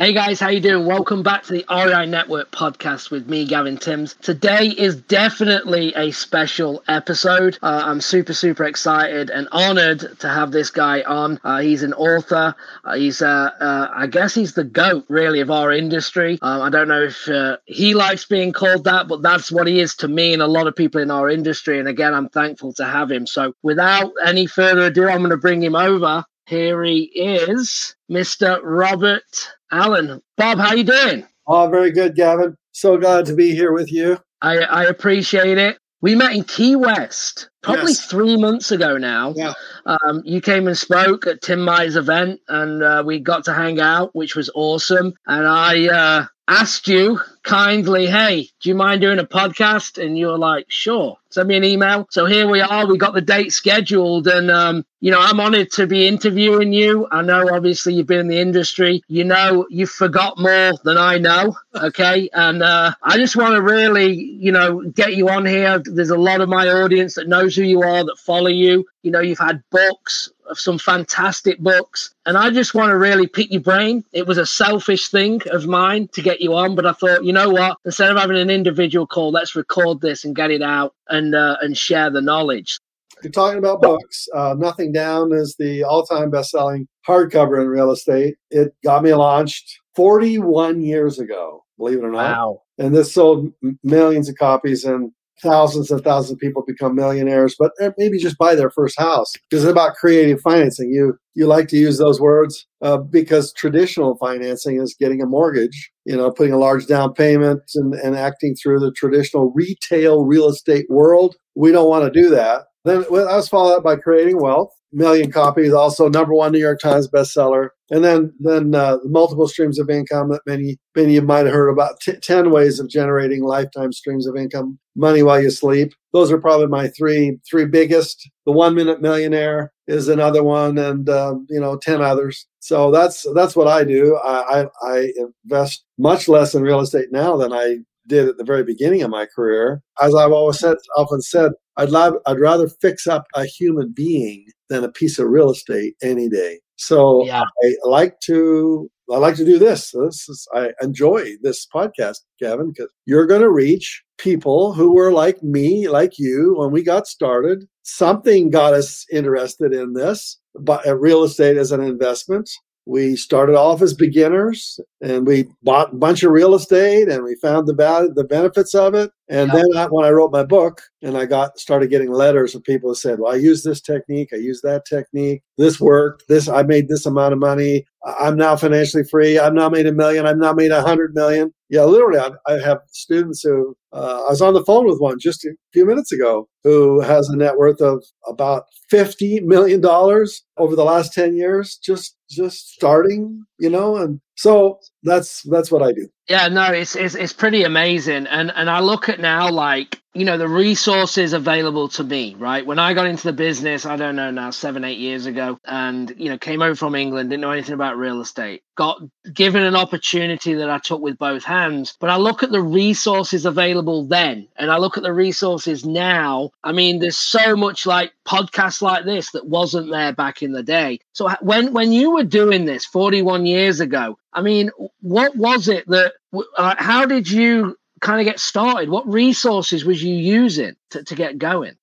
Hey guys, how you doing? Welcome back to the REI Network podcast with me, Gavin Timms. Today is definitely a special episode. Uh, I'm super, super excited and honored to have this guy on. Uh, he's an author. Uh, he's, uh, uh, I guess, he's the goat really of our industry. Um, I don't know if uh, he likes being called that, but that's what he is to me and a lot of people in our industry. And again, I'm thankful to have him. So, without any further ado, I'm going to bring him over. Here he is, Mr. Robert Allen. Bob, how you doing? Oh, very good, Gavin. So glad to be here with you. I, I appreciate it. We met in Key West probably Yes. three months ago now. Yeah. Um, you came and spoke at Tim Mai's event, and uh, we got to hang out, which was awesome. And I uh, asked you kindly, "Hey, do you mind doing a podcast?" And you were like, "Sure." Send me an email. So here we are. We got the date scheduled, and um, you know, I'm honored to be interviewing you. I know, obviously, you've been in the industry. You know, you've forgot more than I know. Okay, and uh, I just want to really, you know, get you on here. There's a lot of my audience that knows who you are, that follow you. You know, you've had books of some fantastic books, and I just want to really pick your brain. It was a selfish thing of mine to get you on, but I thought, you know what? Instead of having an individual call, let's record this and get it out and uh, and share the knowledge. You're talking about books. Uh, Nothing Down is the all time best selling hardcover in real estate. It got me launched 41 years ago, believe it or not. And this sold millions of copies and thousands and thousands of people become millionaires, but uh, maybe just buy their first house. Because it's about creative financing. You you like to use those words uh, because traditional financing is getting a mortgage, you know, putting a large down payment and, and acting through the traditional retail real estate world. We don't want to do that. Then that was followed up by creating wealth. Million copies, also number one New York Times bestseller, and then then uh, multiple streams of income that many many of you might have heard about. T- Ten ways of generating lifetime streams of income, money while you sleep. Those are probably my three three biggest. The One Minute Millionaire is another one, and um, you know ten others. So that's that's what I do. I, I, I invest much less in real estate now than I did at the very beginning of my career. As I've always said, often said, I'd love, I'd rather fix up a human being than a piece of real estate any day. So Yeah. I like to I like to do this. This is I enjoy this podcast, Gavin, because you're going to reach people who were like me, like you, when we got started. Something got us interested in this, but uh, real estate as an investment. We started off as beginners, and we bought a bunch of real estate, and we found the value, the benefits of it. And Yeah. then I, when I wrote my book, and I got started getting letters of people who said, "Well, I use this technique, I use that technique. This worked. This I made this amount of money. I'm now financially free. I've now made a million. I've now made a hundred million. Yeah, literally, I, I have students who uh, I was on the phone with one just a few minutes ago who has a net worth of about fifty million dollars over the last ten years, just just starting, you know. And so that's that's what I do. Yeah, no, it's it's it's pretty amazing, and and I look at now like you know the resources available to me. Right when I got into the business, I don't know now seven eight years ago, and you know came over from England, didn't know anything about real estate, got given an opportunity that I took with both hands. But I look at the resources available then, and I look at the resources now. I mean, there's so much like podcasts like this that wasn't there back in the day. So when when you were doing this 41 years ago, I mean, what was it that? Uh, how did you kind of get started? What resources was you using to, to get going?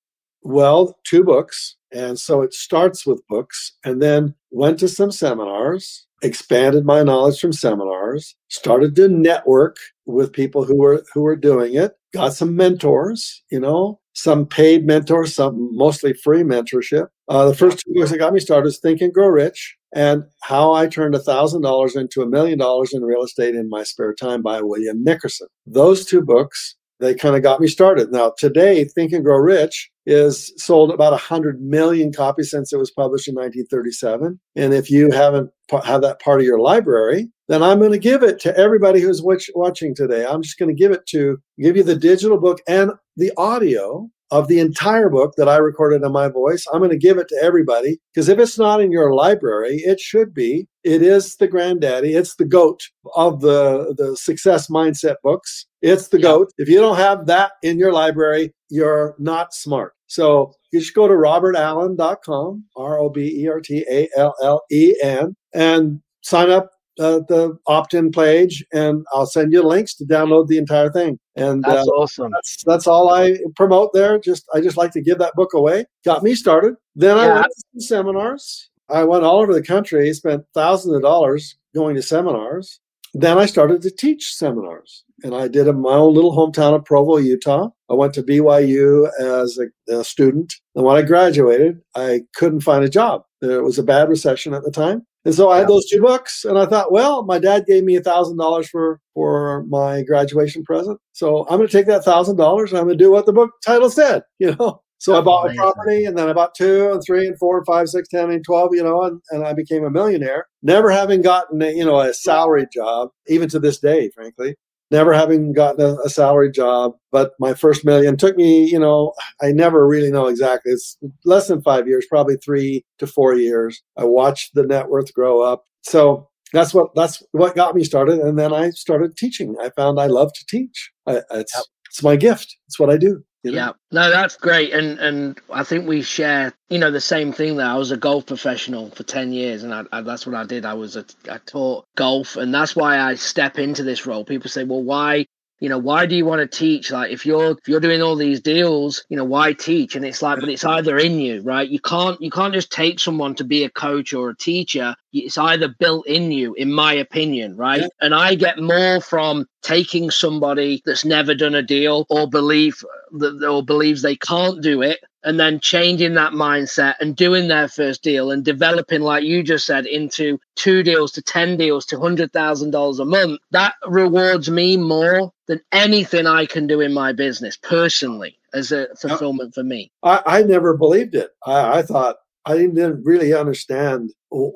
Well, two books. And so it starts with books and then went to some seminars, expanded my knowledge from seminars, started to network with people who were who were doing it, got some mentors, you know, some paid mentors, some mostly free mentorship. Uh, the first two books that got me started is Think and Grow Rich and How I Turned $1,000 into a million dollars in real estate in my spare time by William Nickerson. Those two books they kind of got me started. Now, today, Think and Grow Rich is sold about 100 million copies since it was published in 1937. And if you haven't have that part of your library, then I'm going to give it to everybody who's watch, watching today. I'm just going to give it to give you the digital book and the audio of the entire book that I recorded in my voice. I'm going to give it to everybody because if it's not in your library, it should be. It is the granddaddy. It's the goat of the, the success mindset books. It's the goat. If you don't have that in your library, you're not smart. So you should go to robertallen.com, R O B E R T A L L E N, and sign up uh, the opt-in page, and I'll send you links to download the entire thing. And that's uh, awesome. That's, that's all I promote there. Just I just like to give that book away. Got me started. Then yeah. I went to seminars. I went all over the country, spent thousands of dollars going to seminars. Then I started to teach seminars, and I did in my own little hometown of Provo, Utah. I went to BYU as a, a student, and when I graduated, I couldn't find a job. There was a bad recession at the time. And so I had those two books, and I thought, well, my dad gave me a thousand dollars for for my graduation present, so I'm going to take that thousand dollars and I'm going to do what the book title said, you know. So That's I bought amazing. a property, and then I bought two and three and four and five, six, ten, and twelve, you know, and, and I became a millionaire, never having gotten a, you know a salary job, even to this day, frankly never having gotten a, a salary job. But my first million took me, you know, I never really know exactly. It's less than five years, probably three to four years. I watched the net worth grow up. So that's what that's what got me started. And then I started teaching. I found I love to teach. I, it's. It's my gift. It's what I do. You know? Yeah, no, that's great, and and I think we share, you know, the same thing. There, I was a golf professional for ten years, and I, I, that's what I did. I was a, I taught golf, and that's why I step into this role. People say, well, why you know why do you want to teach like if you're if you're doing all these deals you know why teach and it's like but it's either in you right you can't you can't just take someone to be a coach or a teacher it's either built in you in my opinion right yeah. and i get more from taking somebody that's never done a deal or believe that or believes they can't do it and then changing that mindset and doing their first deal and developing, like you just said, into two deals to 10 deals to $100,000 a month, that rewards me more than anything I can do in my business personally as a fulfillment for me. I, I never believed it. I, I thought I didn't really understand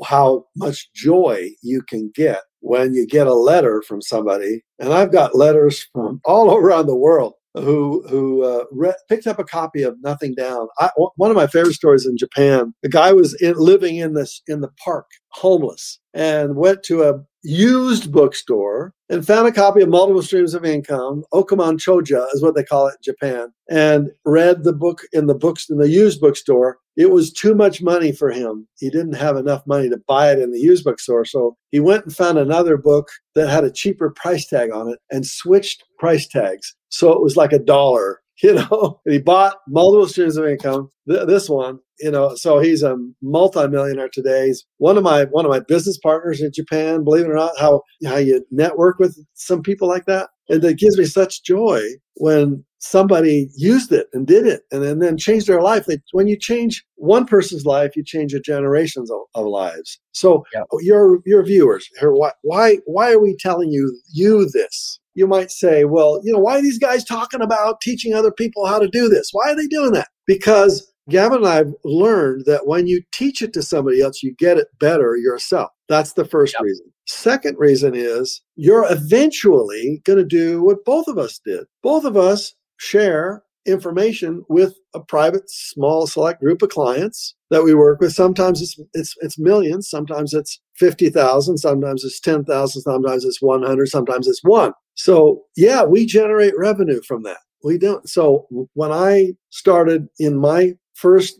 how much joy you can get when you get a letter from somebody. And I've got letters from all around the world who who uh, re- picked up a copy of Nothing Down. I, one of my favorite stories in Japan. The guy was in, living in this in the park, homeless, and went to a used bookstore and found a copy of Multiple Streams of Income. Okuman Choja is what they call it in Japan, and read the book in the books in the used bookstore. It was too much money for him. He didn't have enough money to buy it in the used bookstore, so he went and found another book that had a cheaper price tag on it and switched price tags so it was like a dollar, you know. And he bought multiple streams of income. Th- this one, you know, so he's a multimillionaire today. He's one of my one of my business partners in Japan. Believe it or not, how how you network with some people like that, and it gives me such joy when somebody used it and did it and then, and then changed their life. They, when you change one person's life, you change a generations of, of lives. So yep. your your viewers, here, why why why are we telling you you this? you might say, well, you know, why are these guys talking about teaching other people how to do this? Why are they doing that? Because Gavin and I have learned that when you teach it to somebody else, you get it better yourself. That's the first yep. reason. Second reason is you're eventually going to do what both of us did. Both of us share information with a private, small, select group of clients that we work with. Sometimes it's it's it's millions, sometimes it's fifty thousand, sometimes it's ten thousand, sometimes it's one hundred, sometimes it's one. So yeah, we generate revenue from that. We don't. So when I started in my first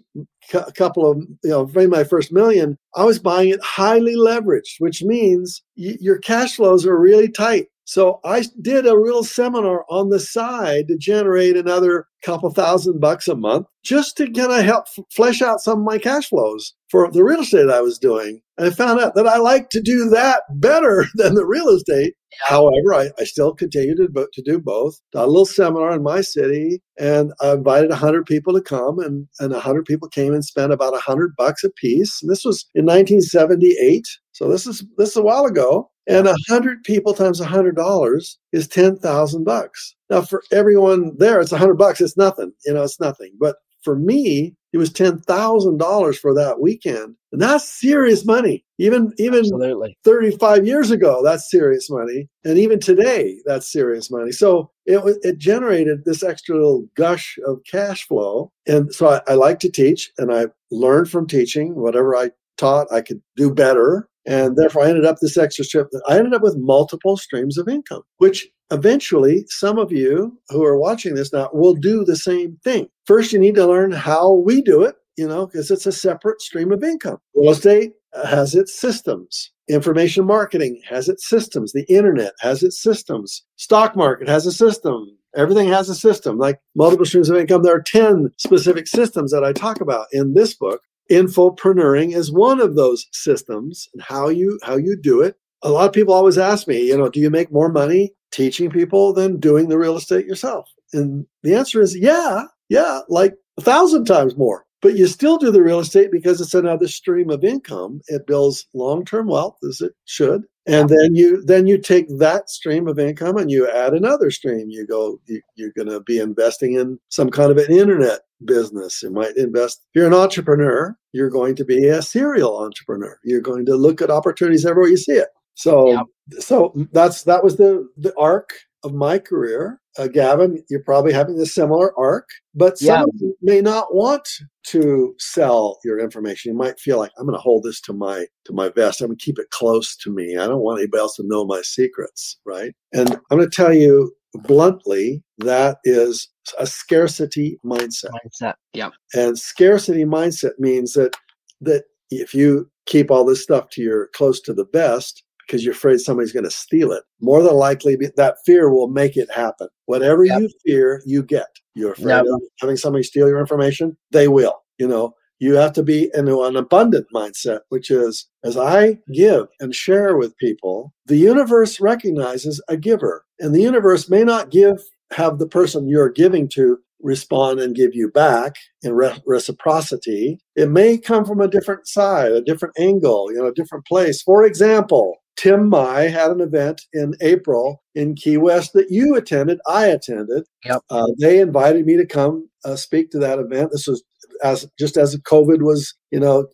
couple of you know my first million i was buying it highly leveraged which means y- your cash flows are really tight so I did a real seminar on the side to generate another couple thousand bucks a month just to kind of help f- flesh out some of my cash flows for the real estate I was doing. And I found out that I like to do that better than the real estate. However, I, I still continued to, to do both. Got a little seminar in my city and I invited 100 people to come and, and 100 people came and spent about 100 bucks a piece. And this was in 1978. So this is this is a while ago. And a hundred people times a hundred dollars is ten thousand bucks. Now, for everyone there, it's a hundred bucks. It's nothing. You know, it's nothing. But for me, it was ten thousand dollars for that weekend, and that's serious money. Even even Absolutely. thirty five years ago, that's serious money, and even today, that's serious money. So it it generated this extra little gush of cash flow, and so I, I like to teach, and I learned from teaching. Whatever I taught, I could do better, and therefore I ended up this extra trip. I ended up with multiple streams of income, which eventually some of you who are watching this now will do the same thing. First, you need to learn how we do it, you know, because it's a separate stream of income. Real estate has its systems. Information marketing has its systems. The internet has its systems. Stock market has a system. Everything has a system. Like multiple streams of income, there are 10 specific systems that I talk about in this book. Infopreneuring is one of those systems and how you how you do it. A lot of people always ask me, you know, do you make more money teaching people than doing the real estate yourself? And the answer is yeah, yeah, like a thousand times more. But you still do the real estate because it's another stream of income. It builds long-term wealth as it should. And then you then you take that stream of income and you add another stream. You go, you, you're going to be investing in some kind of an internet business. You might invest. If you're an entrepreneur, you're going to be a serial entrepreneur. You're going to look at opportunities everywhere you see it. So, yep. so that's that was the the arc of my career. Uh, Gavin, you're probably having a similar arc, but some yeah. of you may not want to sell your information. You might feel like I'm going to hold this to my to my vest. I'm going to keep it close to me. I don't want anybody else to know my secrets, right? And I'm going to tell you bluntly that is a scarcity mindset. Mindset. Yeah. And scarcity mindset means that that if you keep all this stuff to your close to the vest, because you're afraid somebody's going to steal it. More than likely, that fear will make it happen. Whatever yep. you fear, you get. You're afraid yep. of having somebody steal your information, they will. You know, you have to be in an abundant mindset, which is as I give and share with people, the universe recognizes a giver. And the universe may not give, have the person you're giving to respond and give you back in re- reciprocity. It may come from a different side, a different angle, you know, a different place. For example, Tim Mai had an event in April in Key West that you attended. I attended. Yep. Uh, they invited me to come uh, speak to that event. This was as just as COVID was, you know,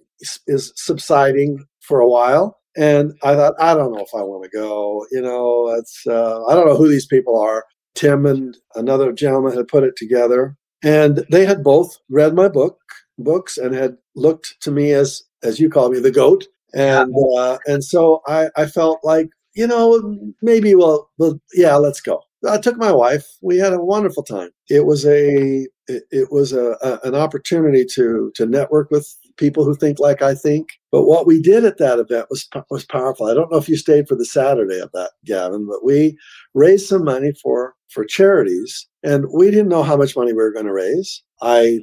is subsiding for a while. And I thought, I don't know if I want to go. You know, it's uh, I don't know who these people are. Tim and another gentleman had put it together, and they had both read my book books and had looked to me as as you call me the goat. And uh, and so I, I felt like you know maybe well, well yeah let's go. I took my wife. We had a wonderful time. It was a it, it was a, a, an opportunity to to network with people who think like i think. But what we did at that event was was powerful. I don't know if you stayed for the saturday of that gavin but we raised some money for for charities and we didn't know how much money we were going to raise. I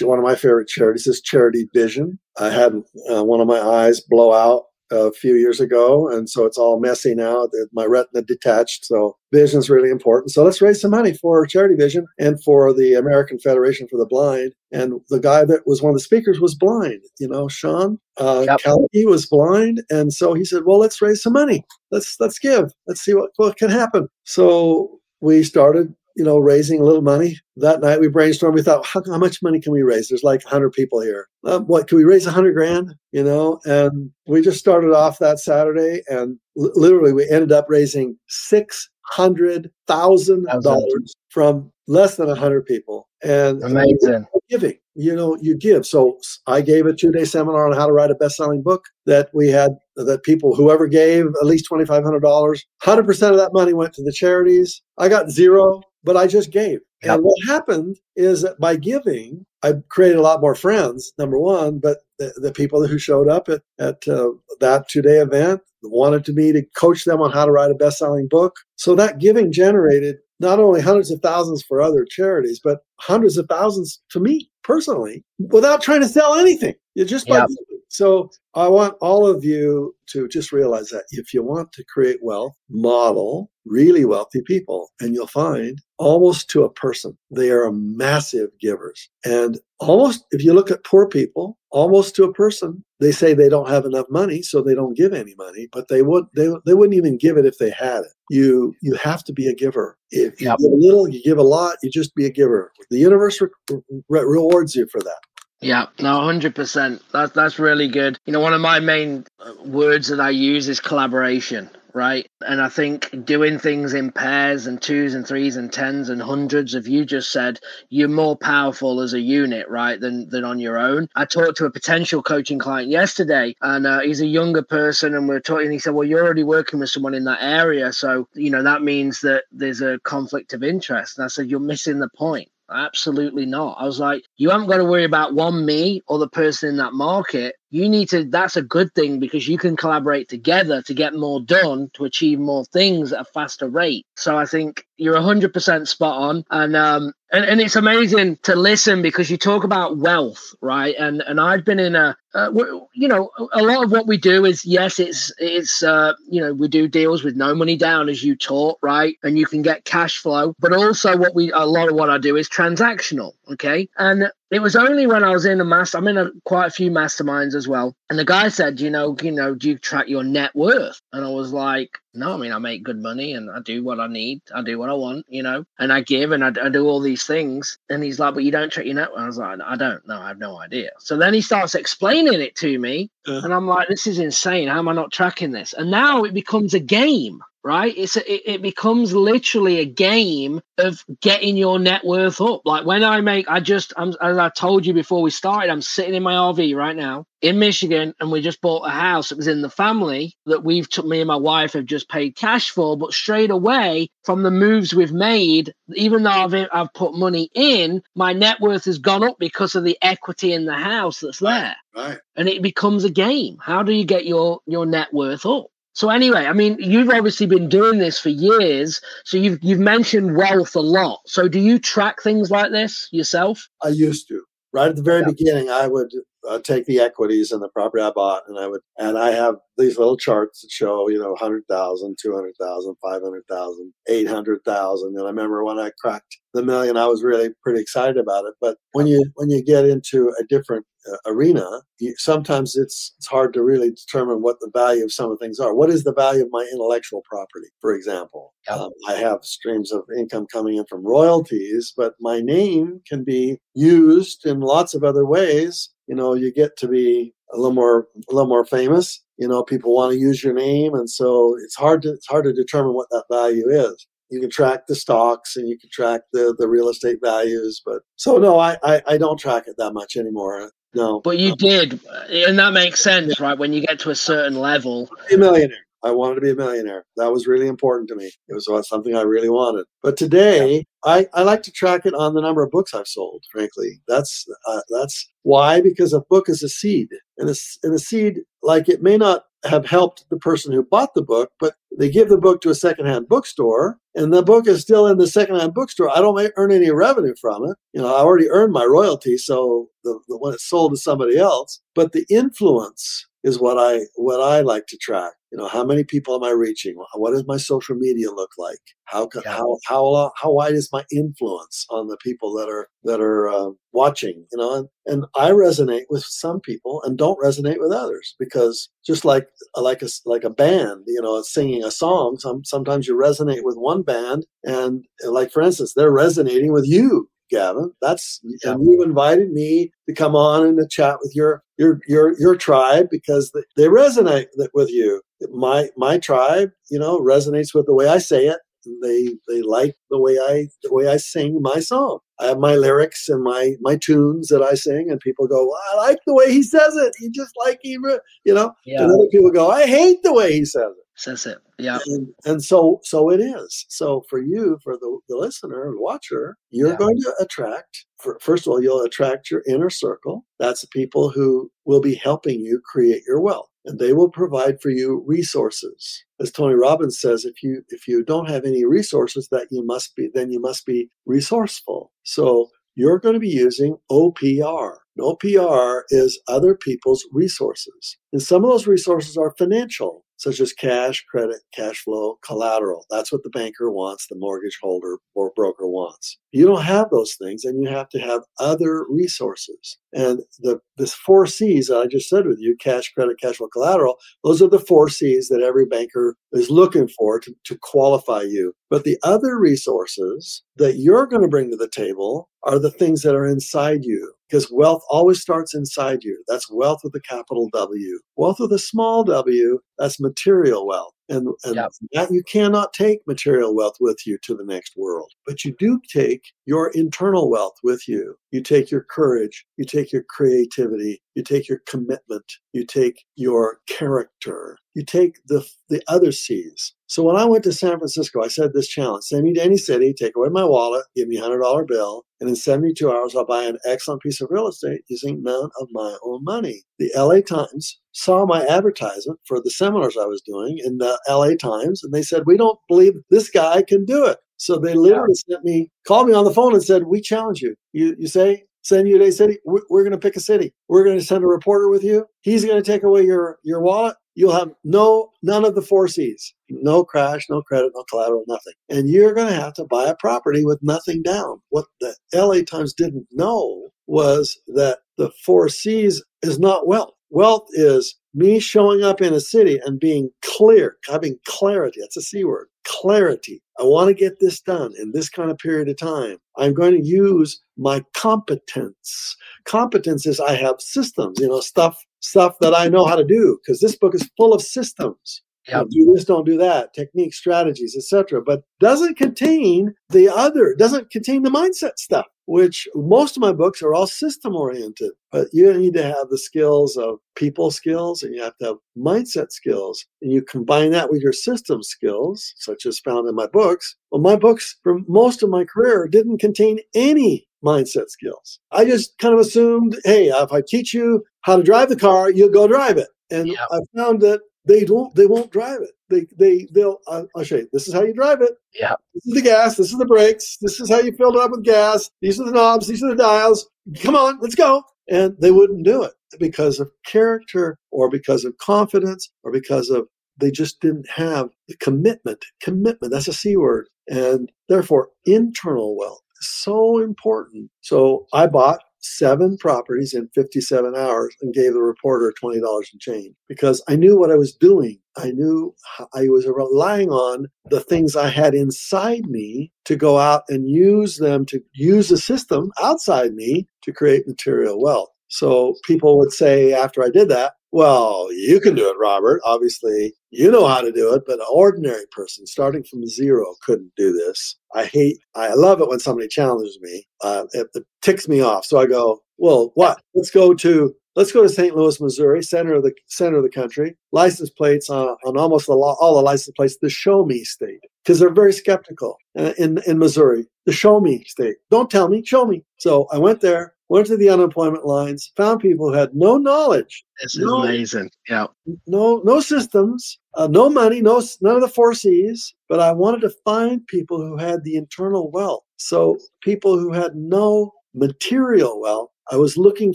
one of my favorite charities is Charity Vision. I had uh, one of my eyes blow out a few years ago, and so it's all messy now. My retina detached, so vision is really important. So let's raise some money for Charity Vision and for the American Federation for the Blind. And the guy that was one of the speakers was blind. You know, Sean uh, yep. Kelly was blind, and so he said, "Well, let's raise some money. Let's let's give. Let's see what what can happen." So we started you know, raising a little money. That night we brainstormed. We thought, how, how much money can we raise? There's like 100 people here. Um, what can we raise 100 grand? You know, and we just started off that Saturday, and l- literally we ended up raising six hundred thousand dollars from less than 100 people. And amazing giving. You know, you give. So I gave a two day seminar on how to write a best selling book that we had that people, whoever gave at least $2,500, 100% of that money went to the charities. I got zero but I just gave. Yep. And what happened is that by giving, I created a lot more friends, number one, but the, the people who showed up at, at uh, that two day event wanted to me to coach them on how to write a best selling book. So that giving generated not only hundreds of thousands for other charities, but hundreds of thousands to me personally without trying to sell anything. You just by yep. So I want all of you to just realize that if you want to create wealth, model really wealthy people, and you'll find almost to a person. They are massive givers. And almost, if you look at poor people, almost to a person, they say they don't have enough money, so they don't give any money, but they would they, they wouldn't even give it if they had it. You you have to be a giver. If you yep. give a little, you give a lot, you just be a giver. The universe re- re- rewards you for that. Yeah, no, hundred percent. That's that's really good. You know, one of my main uh, words that I use is collaboration right? And I think doing things in pairs and twos and threes and tens and hundreds, of you just said, you're more powerful as a unit, right, than than on your own. I talked to a potential coaching client yesterday, and uh, he's a younger person, and we are talking. He said, "Well, you're already working with someone in that area, so you know that means that there's a conflict of interest." And I said, "You're missing the point." Absolutely not. I was like, you haven't got to worry about one me or the person in that market you need to that's a good thing because you can collaborate together to get more done to achieve more things at a faster rate. So i think you're 100% spot on. And um and, and it's amazing to listen because you talk about wealth right? And and i've been in a uh, you know a lot of what we do is yes it's it's uh you know we do deals with no money down as you taught right? And you can get cash flow. But also what we a lot of what i do is transactional okay? And it was only when I was in a master, I'm in a, quite a few masterminds as well. And the guy said, you know, you know, do you track your net worth? And I was like, no, I mean, I make good money and I do what I need. I do what I want, you know, and I give and I, I do all these things. And he's like, but you don't track your net worth. I was like, I don't know. I have no idea. So then he starts explaining it to me. Uh. And I'm like, this is insane. How am I not tracking this? And now it becomes a game right? It's a, it, it becomes literally a game of getting your net worth up. Like when I make, I just, I'm, as I told you before we started, I'm sitting in my RV right now in Michigan, and we just bought a house that was in the family that we've took me and my wife have just paid cash for. But straight away from the moves we've made, even though I've I've put money in, my net worth has gone up because of the equity in the house that's there. Right. And it becomes a game. How do you get your your net worth up? So anyway, I mean, you've obviously been doing this for years. So you've you've mentioned wealth a lot. So do you track things like this yourself? I used to. Right at the very yeah. beginning, I would uh, take the equities and the property I bought, and I would, and I have these little charts that show, you know, 100,000, 200,000, 500,000, 800,000. And I remember when I cracked the million, I was really pretty excited about it. But when you when you get into a different uh, arena, you, sometimes it's it's hard to really determine what the value of some of the things are. What is the value of my intellectual property, for example? Um, I have streams of income coming in from royalties, but my name can be used in lots of other ways you know you get to be a little more a little more famous you know people want to use your name and so it's hard to it's hard to determine what that value is. You can track the stocks and you can track the the real estate values but so no i i, I don't track it that much anymore no but you did and that makes sense right when you get to a certain level. A millionaire I wanted to be a millionaire. That was really important to me. It was something I really wanted. But today, I, I like to track it on the number of books I've sold. Frankly, that's uh, that's why because a book is a seed, and a, and a seed like it may not have helped the person who bought the book, but they give the book to a secondhand bookstore, and the book is still in the secondhand bookstore. I don't earn any revenue from it. You know, I already earned my royalty, so the, the when it's sold to somebody else, but the influence is what I what I like to track you know how many people am i reaching what does my social media look like how yeah. how how how wide is my influence on the people that are that are uh, watching you know and, and i resonate with some people and don't resonate with others because just like like a like a band you know singing a song some, sometimes you resonate with one band and like for instance they're resonating with you Gavin. That's yeah. and you invited me to come on and to chat with your your your your tribe because they resonate with you. My my tribe, you know, resonates with the way I say it. They they like the way I the way I sing my song. I have my lyrics and my my tunes that I sing, and people go, well, "I like the way he says it. He just like he, you know." Yeah. And other people go, "I hate the way he says it." Says it, yeah. And, and so so it is. So for you, for the, the listener and watcher, you're yeah. going to attract. For, first of all, you'll attract your inner circle. That's the people who will be helping you create your wealth and they will provide for you resources. As tony robbins says if you if you don't have any resources that you must be then you must be resourceful. So you're going to be using opr OPR is other people's resources. And some of those resources are financial such as cash, credit, cash flow, collateral. That's what the banker wants, the mortgage holder or broker wants. You don't have those things, and you have to have other resources. And the this four C's that I just said with you, cash, credit, cash flow, collateral, those are the four C's that every banker is looking for to, to qualify you. But the other resources that you're going to bring to the table are the things that are inside you because wealth always starts inside you. That's wealth with a capital W. Wealth with a small w, that's material wealth. And, and yep. that you cannot take material wealth with you to the next world, but you do take your internal wealth with you. You take your courage, you take your creativity, you take your commitment, you take your character, you take the the other C's. So when I went to San Francisco, I said this challenge: send me to any city, take away my wallet, give me a hundred dollar bill, and in 72 hours I'll buy an excellent piece of real estate using none of my own money. The LA Times saw my advertisement for the seminars I was doing in the LA Times, and they said, We don't believe this guy can do it. So they literally yeah. sent me, called me on the phone and said, We challenge you. You, you say, send you to a city. We're, we're going to pick a city. We're going to send a reporter with you. He's going to take away your, your wallet. You'll have no, none of the four C's, no crash, no credit, no collateral, nothing. And you're going to have to buy a property with nothing down. What the LA Times didn't know was that the four C's is not wealth. Wealth is me showing up in a city and being clear, having clarity. That's a C word clarity. I want to get this done in this kind of period of time. I'm going to use my competence. Competence is I have systems, you know, stuff stuff that I know how to do because this book is full of systems. Yep. do this, don't do that, techniques, strategies, etc. But doesn't contain the other, doesn't contain the mindset stuff, which most of my books are all system oriented. But you need to have the skills of people skills and you have to have mindset skills. And you combine that with your system skills, such as found in my books. Well, my books for most of my career didn't contain any mindset skills. I just kind of assumed, hey, if I teach you how to drive the car, you'll go drive it. And. I found that they don't they won't drive it. They they they'll I'll, I'll show you. This is how you drive it. Yeah. This is the gas. This is the brakes. This is how you fill it up with gas. These are the knobs. These are the dials. Come on let's go. And they wouldn't do it because of character or because of confidence or because of they just didn't have the commitment. Commitment that's a c word. And therefore internal wealth is so important. So i bought seven properties in 57 hours and gave the reporter $20 in change because I knew what I was doing. I knew I was relying on the things I had inside me to go out and use them to use the system outside me to create material wealth. So people would say after I did that, well, you can do it, Robert. Obviously, you know how to do it, but an ordinary person starting from zero couldn't do this. I hate, I love it when somebody challenges me. Uh, it, it ticks me off. So I go, well, what? Let's go to Let's go to St. Louis, Missouri, center of the center of the country. License plates on, on almost all the license plates, the show me state, because they're very skeptical uh, in in Missouri. The show me state. Don't tell me, show me. So I went there went to the unemployment lines, found people who had no knowledge. This is no, amazing. Yeah. No, no systems, uh, no money, no none of the four C's. But I wanted to find people who had the internal wealth. So people who had no material wealth. I was looking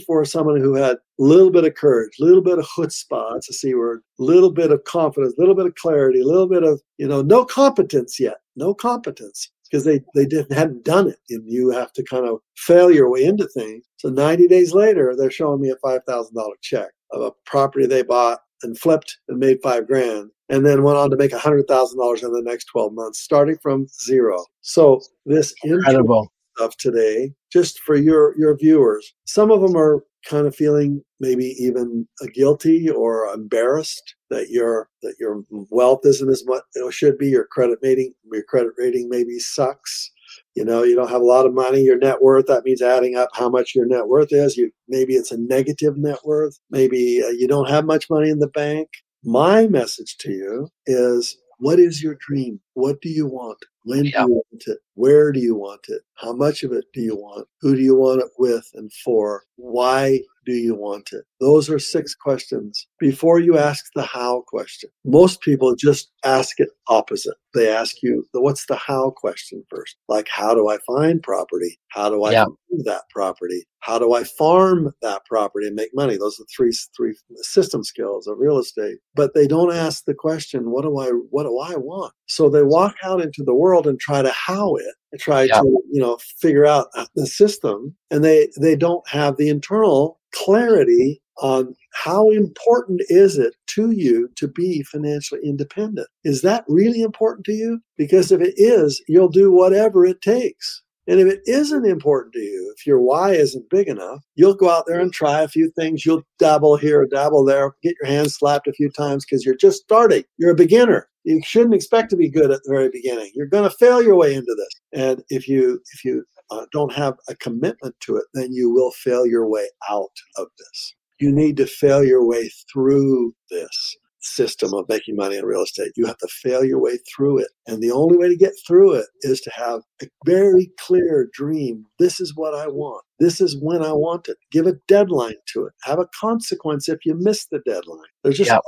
for someone who had a little bit of courage, a little bit of chutzpah, it's a C word, a little bit of confidence, a little bit of clarity, a little bit of, you know, no competence yet, no competence because they they didn't hadn't done it, and you have to kind of fail your way into things. So 90 days later, they're showing me a five thousand dollar check of a property they bought and flipped and made five grand, and then went on to make a hundred thousand dollars in the next 12 months, starting from zero. So this incredible stuff today, just for your your viewers, some of them are kind of feeling maybe even guilty or embarrassed that your that your wealth isn't as much it should be your credit rating your credit rating maybe sucks. You know you don't have a lot of money your net worth that means adding up how much your net worth is. You maybe it's a negative net worth. Maybe uh, you don't have much money in the bank. My message to you is what is your dream? What do you want? When do you want it? Where do you want it? How much of it do you want? Who do you want it with and for? Why do you want it? Those are six questions before you ask the how question. Most people just ask it opposite. They ask you the what's the how question first. Like how do I find property? How do I yeah. that property? How do I farm that property and make money? Those are three three system skills of real estate. But they don't ask the question, what do I what do I want? So they walk out into the world and try to how it and try yeah. to, you know, figure out uh, the system and they they don't have the internal clarity on how important is it to you to be financially independent? Is that really important to you? Because if it is, you'll do whatever it takes. And if it isn't important to you, if your why isn't big enough, you'll go out there and try a few things. You'll dabble here, dabble there, get your hands slapped a few times because you're just starting. You're a beginner. You shouldn't expect to be good at the very beginning. You're going to fail your way into this. And if you if you uh, don't have a commitment to it, then you will fail your way out of this. You need to fail your way through this system of making money in real estate. You have to fail your way through it. And the only way to get through it is to have a very clear dream. This is what I want. This is when I want it. Give a deadline to it. Have a consequence if you miss the deadline. There's just yep.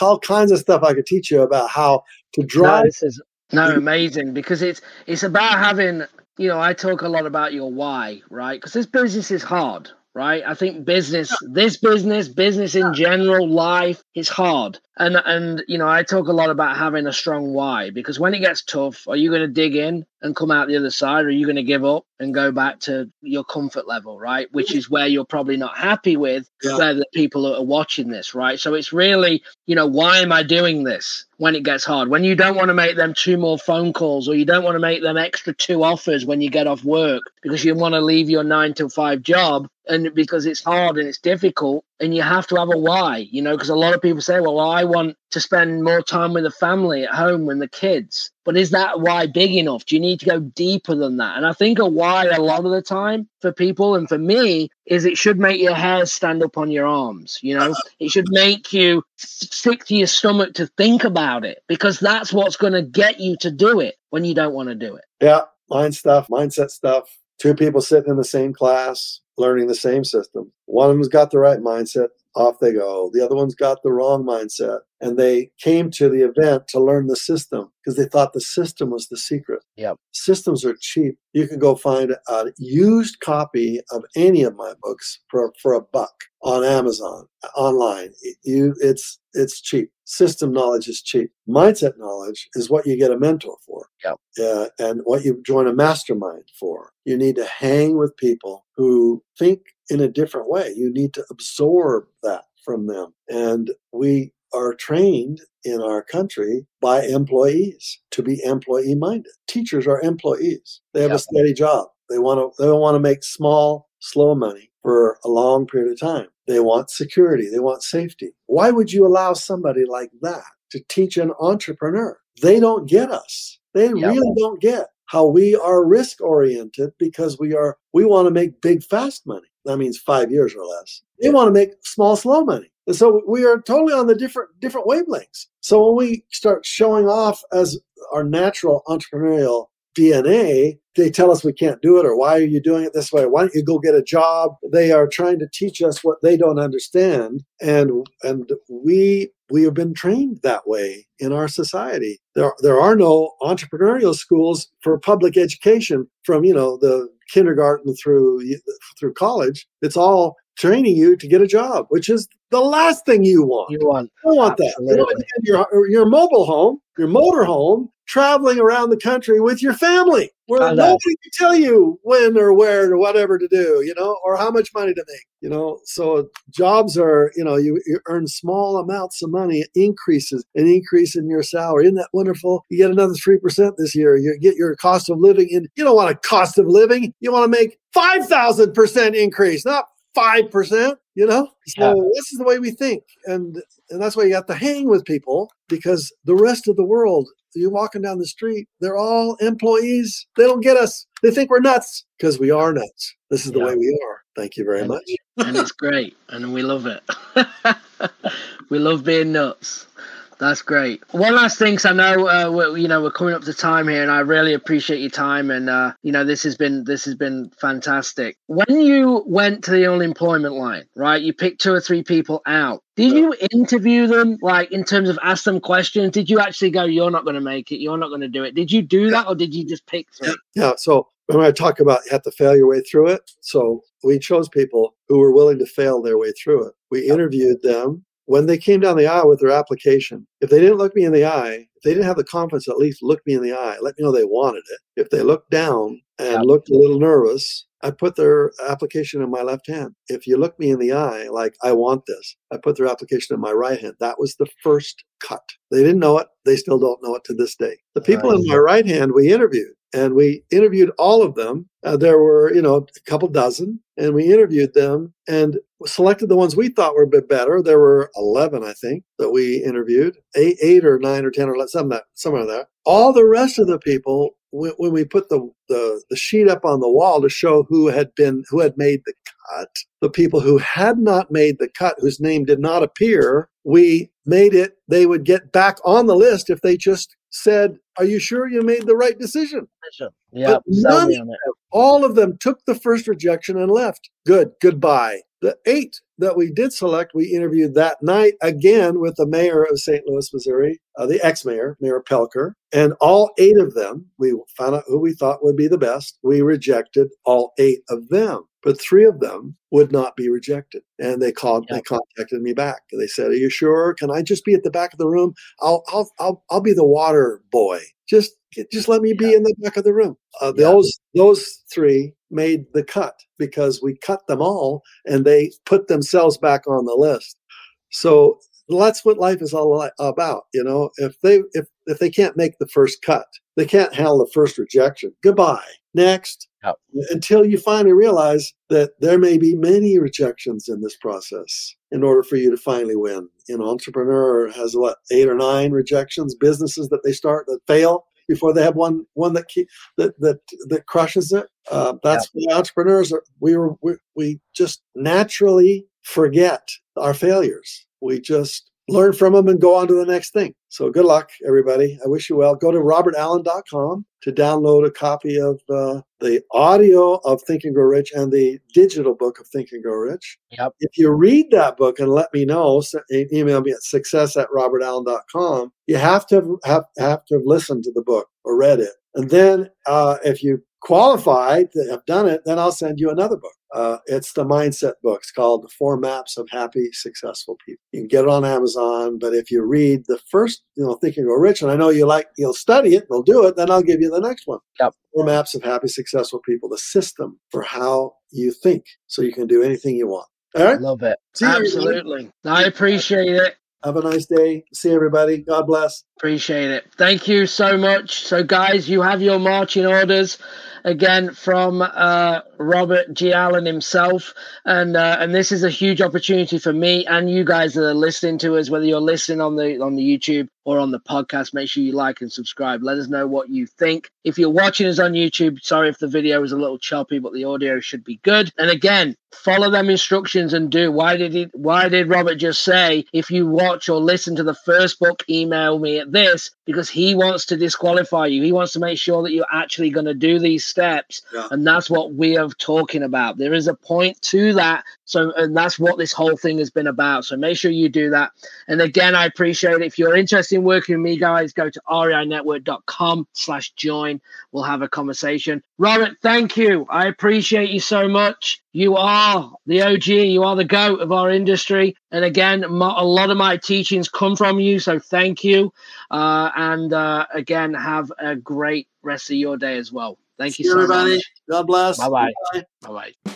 all kinds of stuff I could teach you about how to drive. No, this is no amazing because it's it's about having you know, I talk a lot about your why, right? Because this business is hard, right? I think business, this business, business in general, life is hard. And and you know, I talk a lot about having a strong why because when it gets tough, are you going to dig in and come out the other side, or are you going to give up and go back to your comfort level, right? Which is where you're probably not happy with yeah. where the people that are watching this, right? So it's really, you know, why am I doing this when it gets hard? When you don't want to make them two more phone calls or you don't want to make them extra two offers when you get off work because you want to leave your nine to five job and because it's hard and it's difficult and you have to have a why you know because a lot of people say well i want to spend more time with the family at home with the kids. But is that why big enough? Do you need to go deeper than that? And i think a why a lot of the time for people and for me is it should make your hair stand up on your arms you know? It should make you stick to your stomach to think about it because that's what's going to get you to do it when you don't want to do it. Yeah mind stuff mindset stuff. Two people sitting in the same class learning the same system. One of them's got the right mindset, off they go. The other one's got the wrong mindset. And they came to the event to learn the system because they thought the system was the secret. Yep. Systems are cheap. You can go find a used copy of any of my books for, for a buck on Amazon online. You, it's it's cheap. System knowledge is cheap. Mindset knowledge is what you get a mentor for. Yep. Uh, and what you join a mastermind for. You need to hang with people who think in a different way. You need to absorb that from them. And we are trained in our country by employees to be employee minded. Teachers are employees. They have yep. a steady job. They want to they don't want to make small, slow money for a long period of time. They want security, they want safety. Why would you allow somebody like that to teach an entrepreneur? They don't get us. They yep. really don't get how we are risk oriented because we are we want to make big fast money. That means 5 years or less. They want to make small slow money. And so we are totally on the different different wavelengths. So when we start showing off as our natural entrepreneurial DNA, they tell us we can't do it or why are you doing it this way? Why don't you go get a job? They are trying to teach us what they don't understand. And and we we have been trained that way in our society. There there are no entrepreneurial schools for public education from, you know, the kindergarten through through college. It's all training you to get a job, which is the last thing you want. You want, you want that. You want your, your mobile home, your motor home, traveling around the country with your family where nobody can tell you when or where or whatever to do, you know, or how much money to make, you know. So jobs are, you know, you, you earn small amounts of money, increases an increase in your salary. Isn't that wonderful? You get another 3% this year. You get your cost of living in, you don't want a cost of living. You want to make 5,000% increase, not 5%, you know? So yeah. this is the way we think. And and that's why you have to hang with people because the rest of the world, you're walking down the street, they're all employees. They don't get us. They think we're nuts because we are nuts. This is the yeah. way we are. Thank you very and, much. And it's great. And we love it. we love being nuts. That's great. One last thing, because I know uh, we're, you know we're coming up to time here, and I really appreciate your time. And uh, you know this has been this has been fantastic. When you went to the unemployment line, right? You picked two or three people out. Did you interview them, like in terms of ask them questions? Did you actually go, "You're not going to make it. You're not going to do it"? Did you do that, or did you just pick three? Yeah. So when I talk about you have to fail your way through it, so we chose people who were willing to fail their way through it. We interviewed them when they came down the aisle with their application, if they didn't look me in the eye, if they didn't have the confidence at least look me in the eye, let me know they wanted it. If they looked down and looked a little nervous, I put their application in my left hand. If you look me in the eye, like I want this, I put their application in my right hand. That was the first cut. They didn't know it. They still don't know it to this day. The people in my right hand we interviewed and we interviewed all of them. Uh, there were, you know, a couple dozen, and we interviewed them and selected the ones we thought were a bit better. There were 11, I think, that we interviewed, eight, eight or nine or 10 or some that, somewhere there. All the rest of the people, when, when we put the, the, the sheet up on the wall to show who had been, who had made the cut, the people who had not made the cut, whose name did not appear, we made it, they would get back on the list if they just said, Are you sure you made the right decision? Yeah, none of them, all of them took the first rejection and left. Good, goodbye. The eight that we did select, we interviewed that night again with the mayor of St. Louis, Missouri, uh, the ex mayor, Mayor Pelker. And all eight of them, we found out who we thought would be the best. We rejected all eight of them but three of them would not be rejected. And they called, yep. they contacted me back. They said, "Are you sure? Can I just be at the back of the room? I'll, I'll, I'll, I'll be the water boy. Just, just let me be in the back of the room." Uh, those, those three made the cut because we cut them all, and they put themselves back on the list. So that's what life is all about. You know, if they, if, if they can't make the first cut, they can't handle the first rejection. Goodbye. Next Yep. Until you finally realize that there may be many rejections in this process in order for you to finally win. An entrepreneur has what eight or nine rejections, businesses that they start that fail before they have one one that keep, that that that crushes it. Uh, that's yep. why entrepreneurs are. We were we, we just naturally forget our failures. We just learn from them and go on to the next thing. So good luck, everybody. I wish you well. Go to robertallen.com to download a copy of uh, the audio of Think and Grow Rich and the digital book of Think and Grow Rich. Yep. If you read that book and let me know, email me at success at robertallen.com. You have to have, have, have to have listened to the book or read it. And then uh, if you qualify to have done it, then I'll send you another book. Uh, it's the mindset books called The Four Maps of Happy, Successful People. You can get it on Amazon, but if you read the first, you know, Think and Grow Rich, and I know you like, you'll study it, you'll do it, then I'll give you the next one. Yep. Four Maps of Happy, Successful People, the system for how you think so you can do anything you want. All right. Love it. See Absolutely. I appreciate it. Have a nice day. See everybody. God bless. Appreciate it. Thank you so much. So, guys, you have your marching orders again from uh, Robert G. Allen himself, and uh, and this is a huge opportunity for me and you guys that are listening to us. Whether you're listening on the on the YouTube or on the podcast, make sure you like and subscribe. Let us know what you think. If you're watching us on YouTube, sorry if the video is a little choppy, but the audio should be good. And again, follow them instructions and do. Why did he? Why did Robert just say if you watch or listen to the first book, email me at this because he wants to disqualify you. He wants to make sure that you're actually going to do these steps, yeah. and that's what we are talking about. There is a point to that. So, and that's what this whole thing has been about. So make sure you do that. And again, I appreciate it. If you're interested in working with me, guys, go to reinetwork.com slash join. We'll have a conversation. Robert, thank you. I appreciate you so much. You are the OG. You are the goat of our industry. And again, my, a lot of my teachings come from you. So thank you. Uh, and uh, again, have a great rest of your day as well. Thank you, you so everybody. much. God bless. Bye bye. Bye bye.